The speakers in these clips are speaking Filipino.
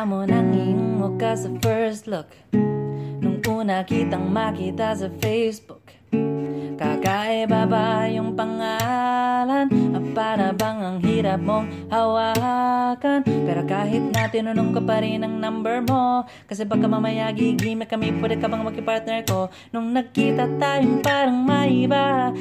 Mo nang mo ka sa first look Nung una kitang makita sa Facebook Kakaiba ba yung pangalan? At para bang ang hirap mong hawakan? Pero kahit na tinanong ko pa rin ang number mo Kasi baka mamaya gigimik kami Pwede ka bang magkipartner ko? Nung nagkita tayong parang maiba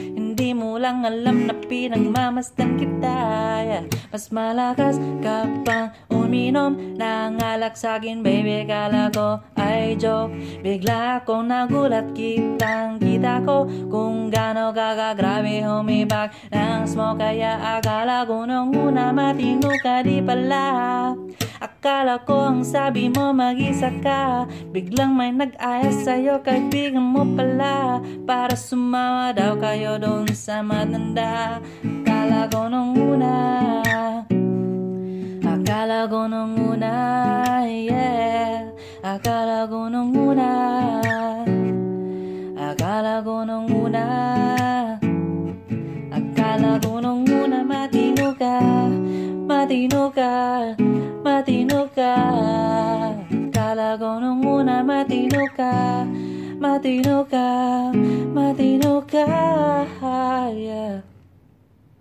Hindi mo alam na pinagmamasdan kita. Yeah. Mas malakas ka pang uminom ng alak sa'kin Baby, kala ko ay joke. Bigla akong nagulat kitang kita ko Kung gano kakagrabe humibak ng smoke Kaya akala ko nung una matino ka di pala. Akala ko ang sabi mo mag-isa ka. Biglang may nag-ayos sa'yo kaibigan mo pala Para sumama daw kayo doon sa matanda Akala ko nung una. Akala ko nung una, yeah. Akala ko nung una. Akala ko nung una. Akala ko nung una matino ka Matino ka Matino ka Akala ko nung una matino ka Matino ka Matino ka yeah.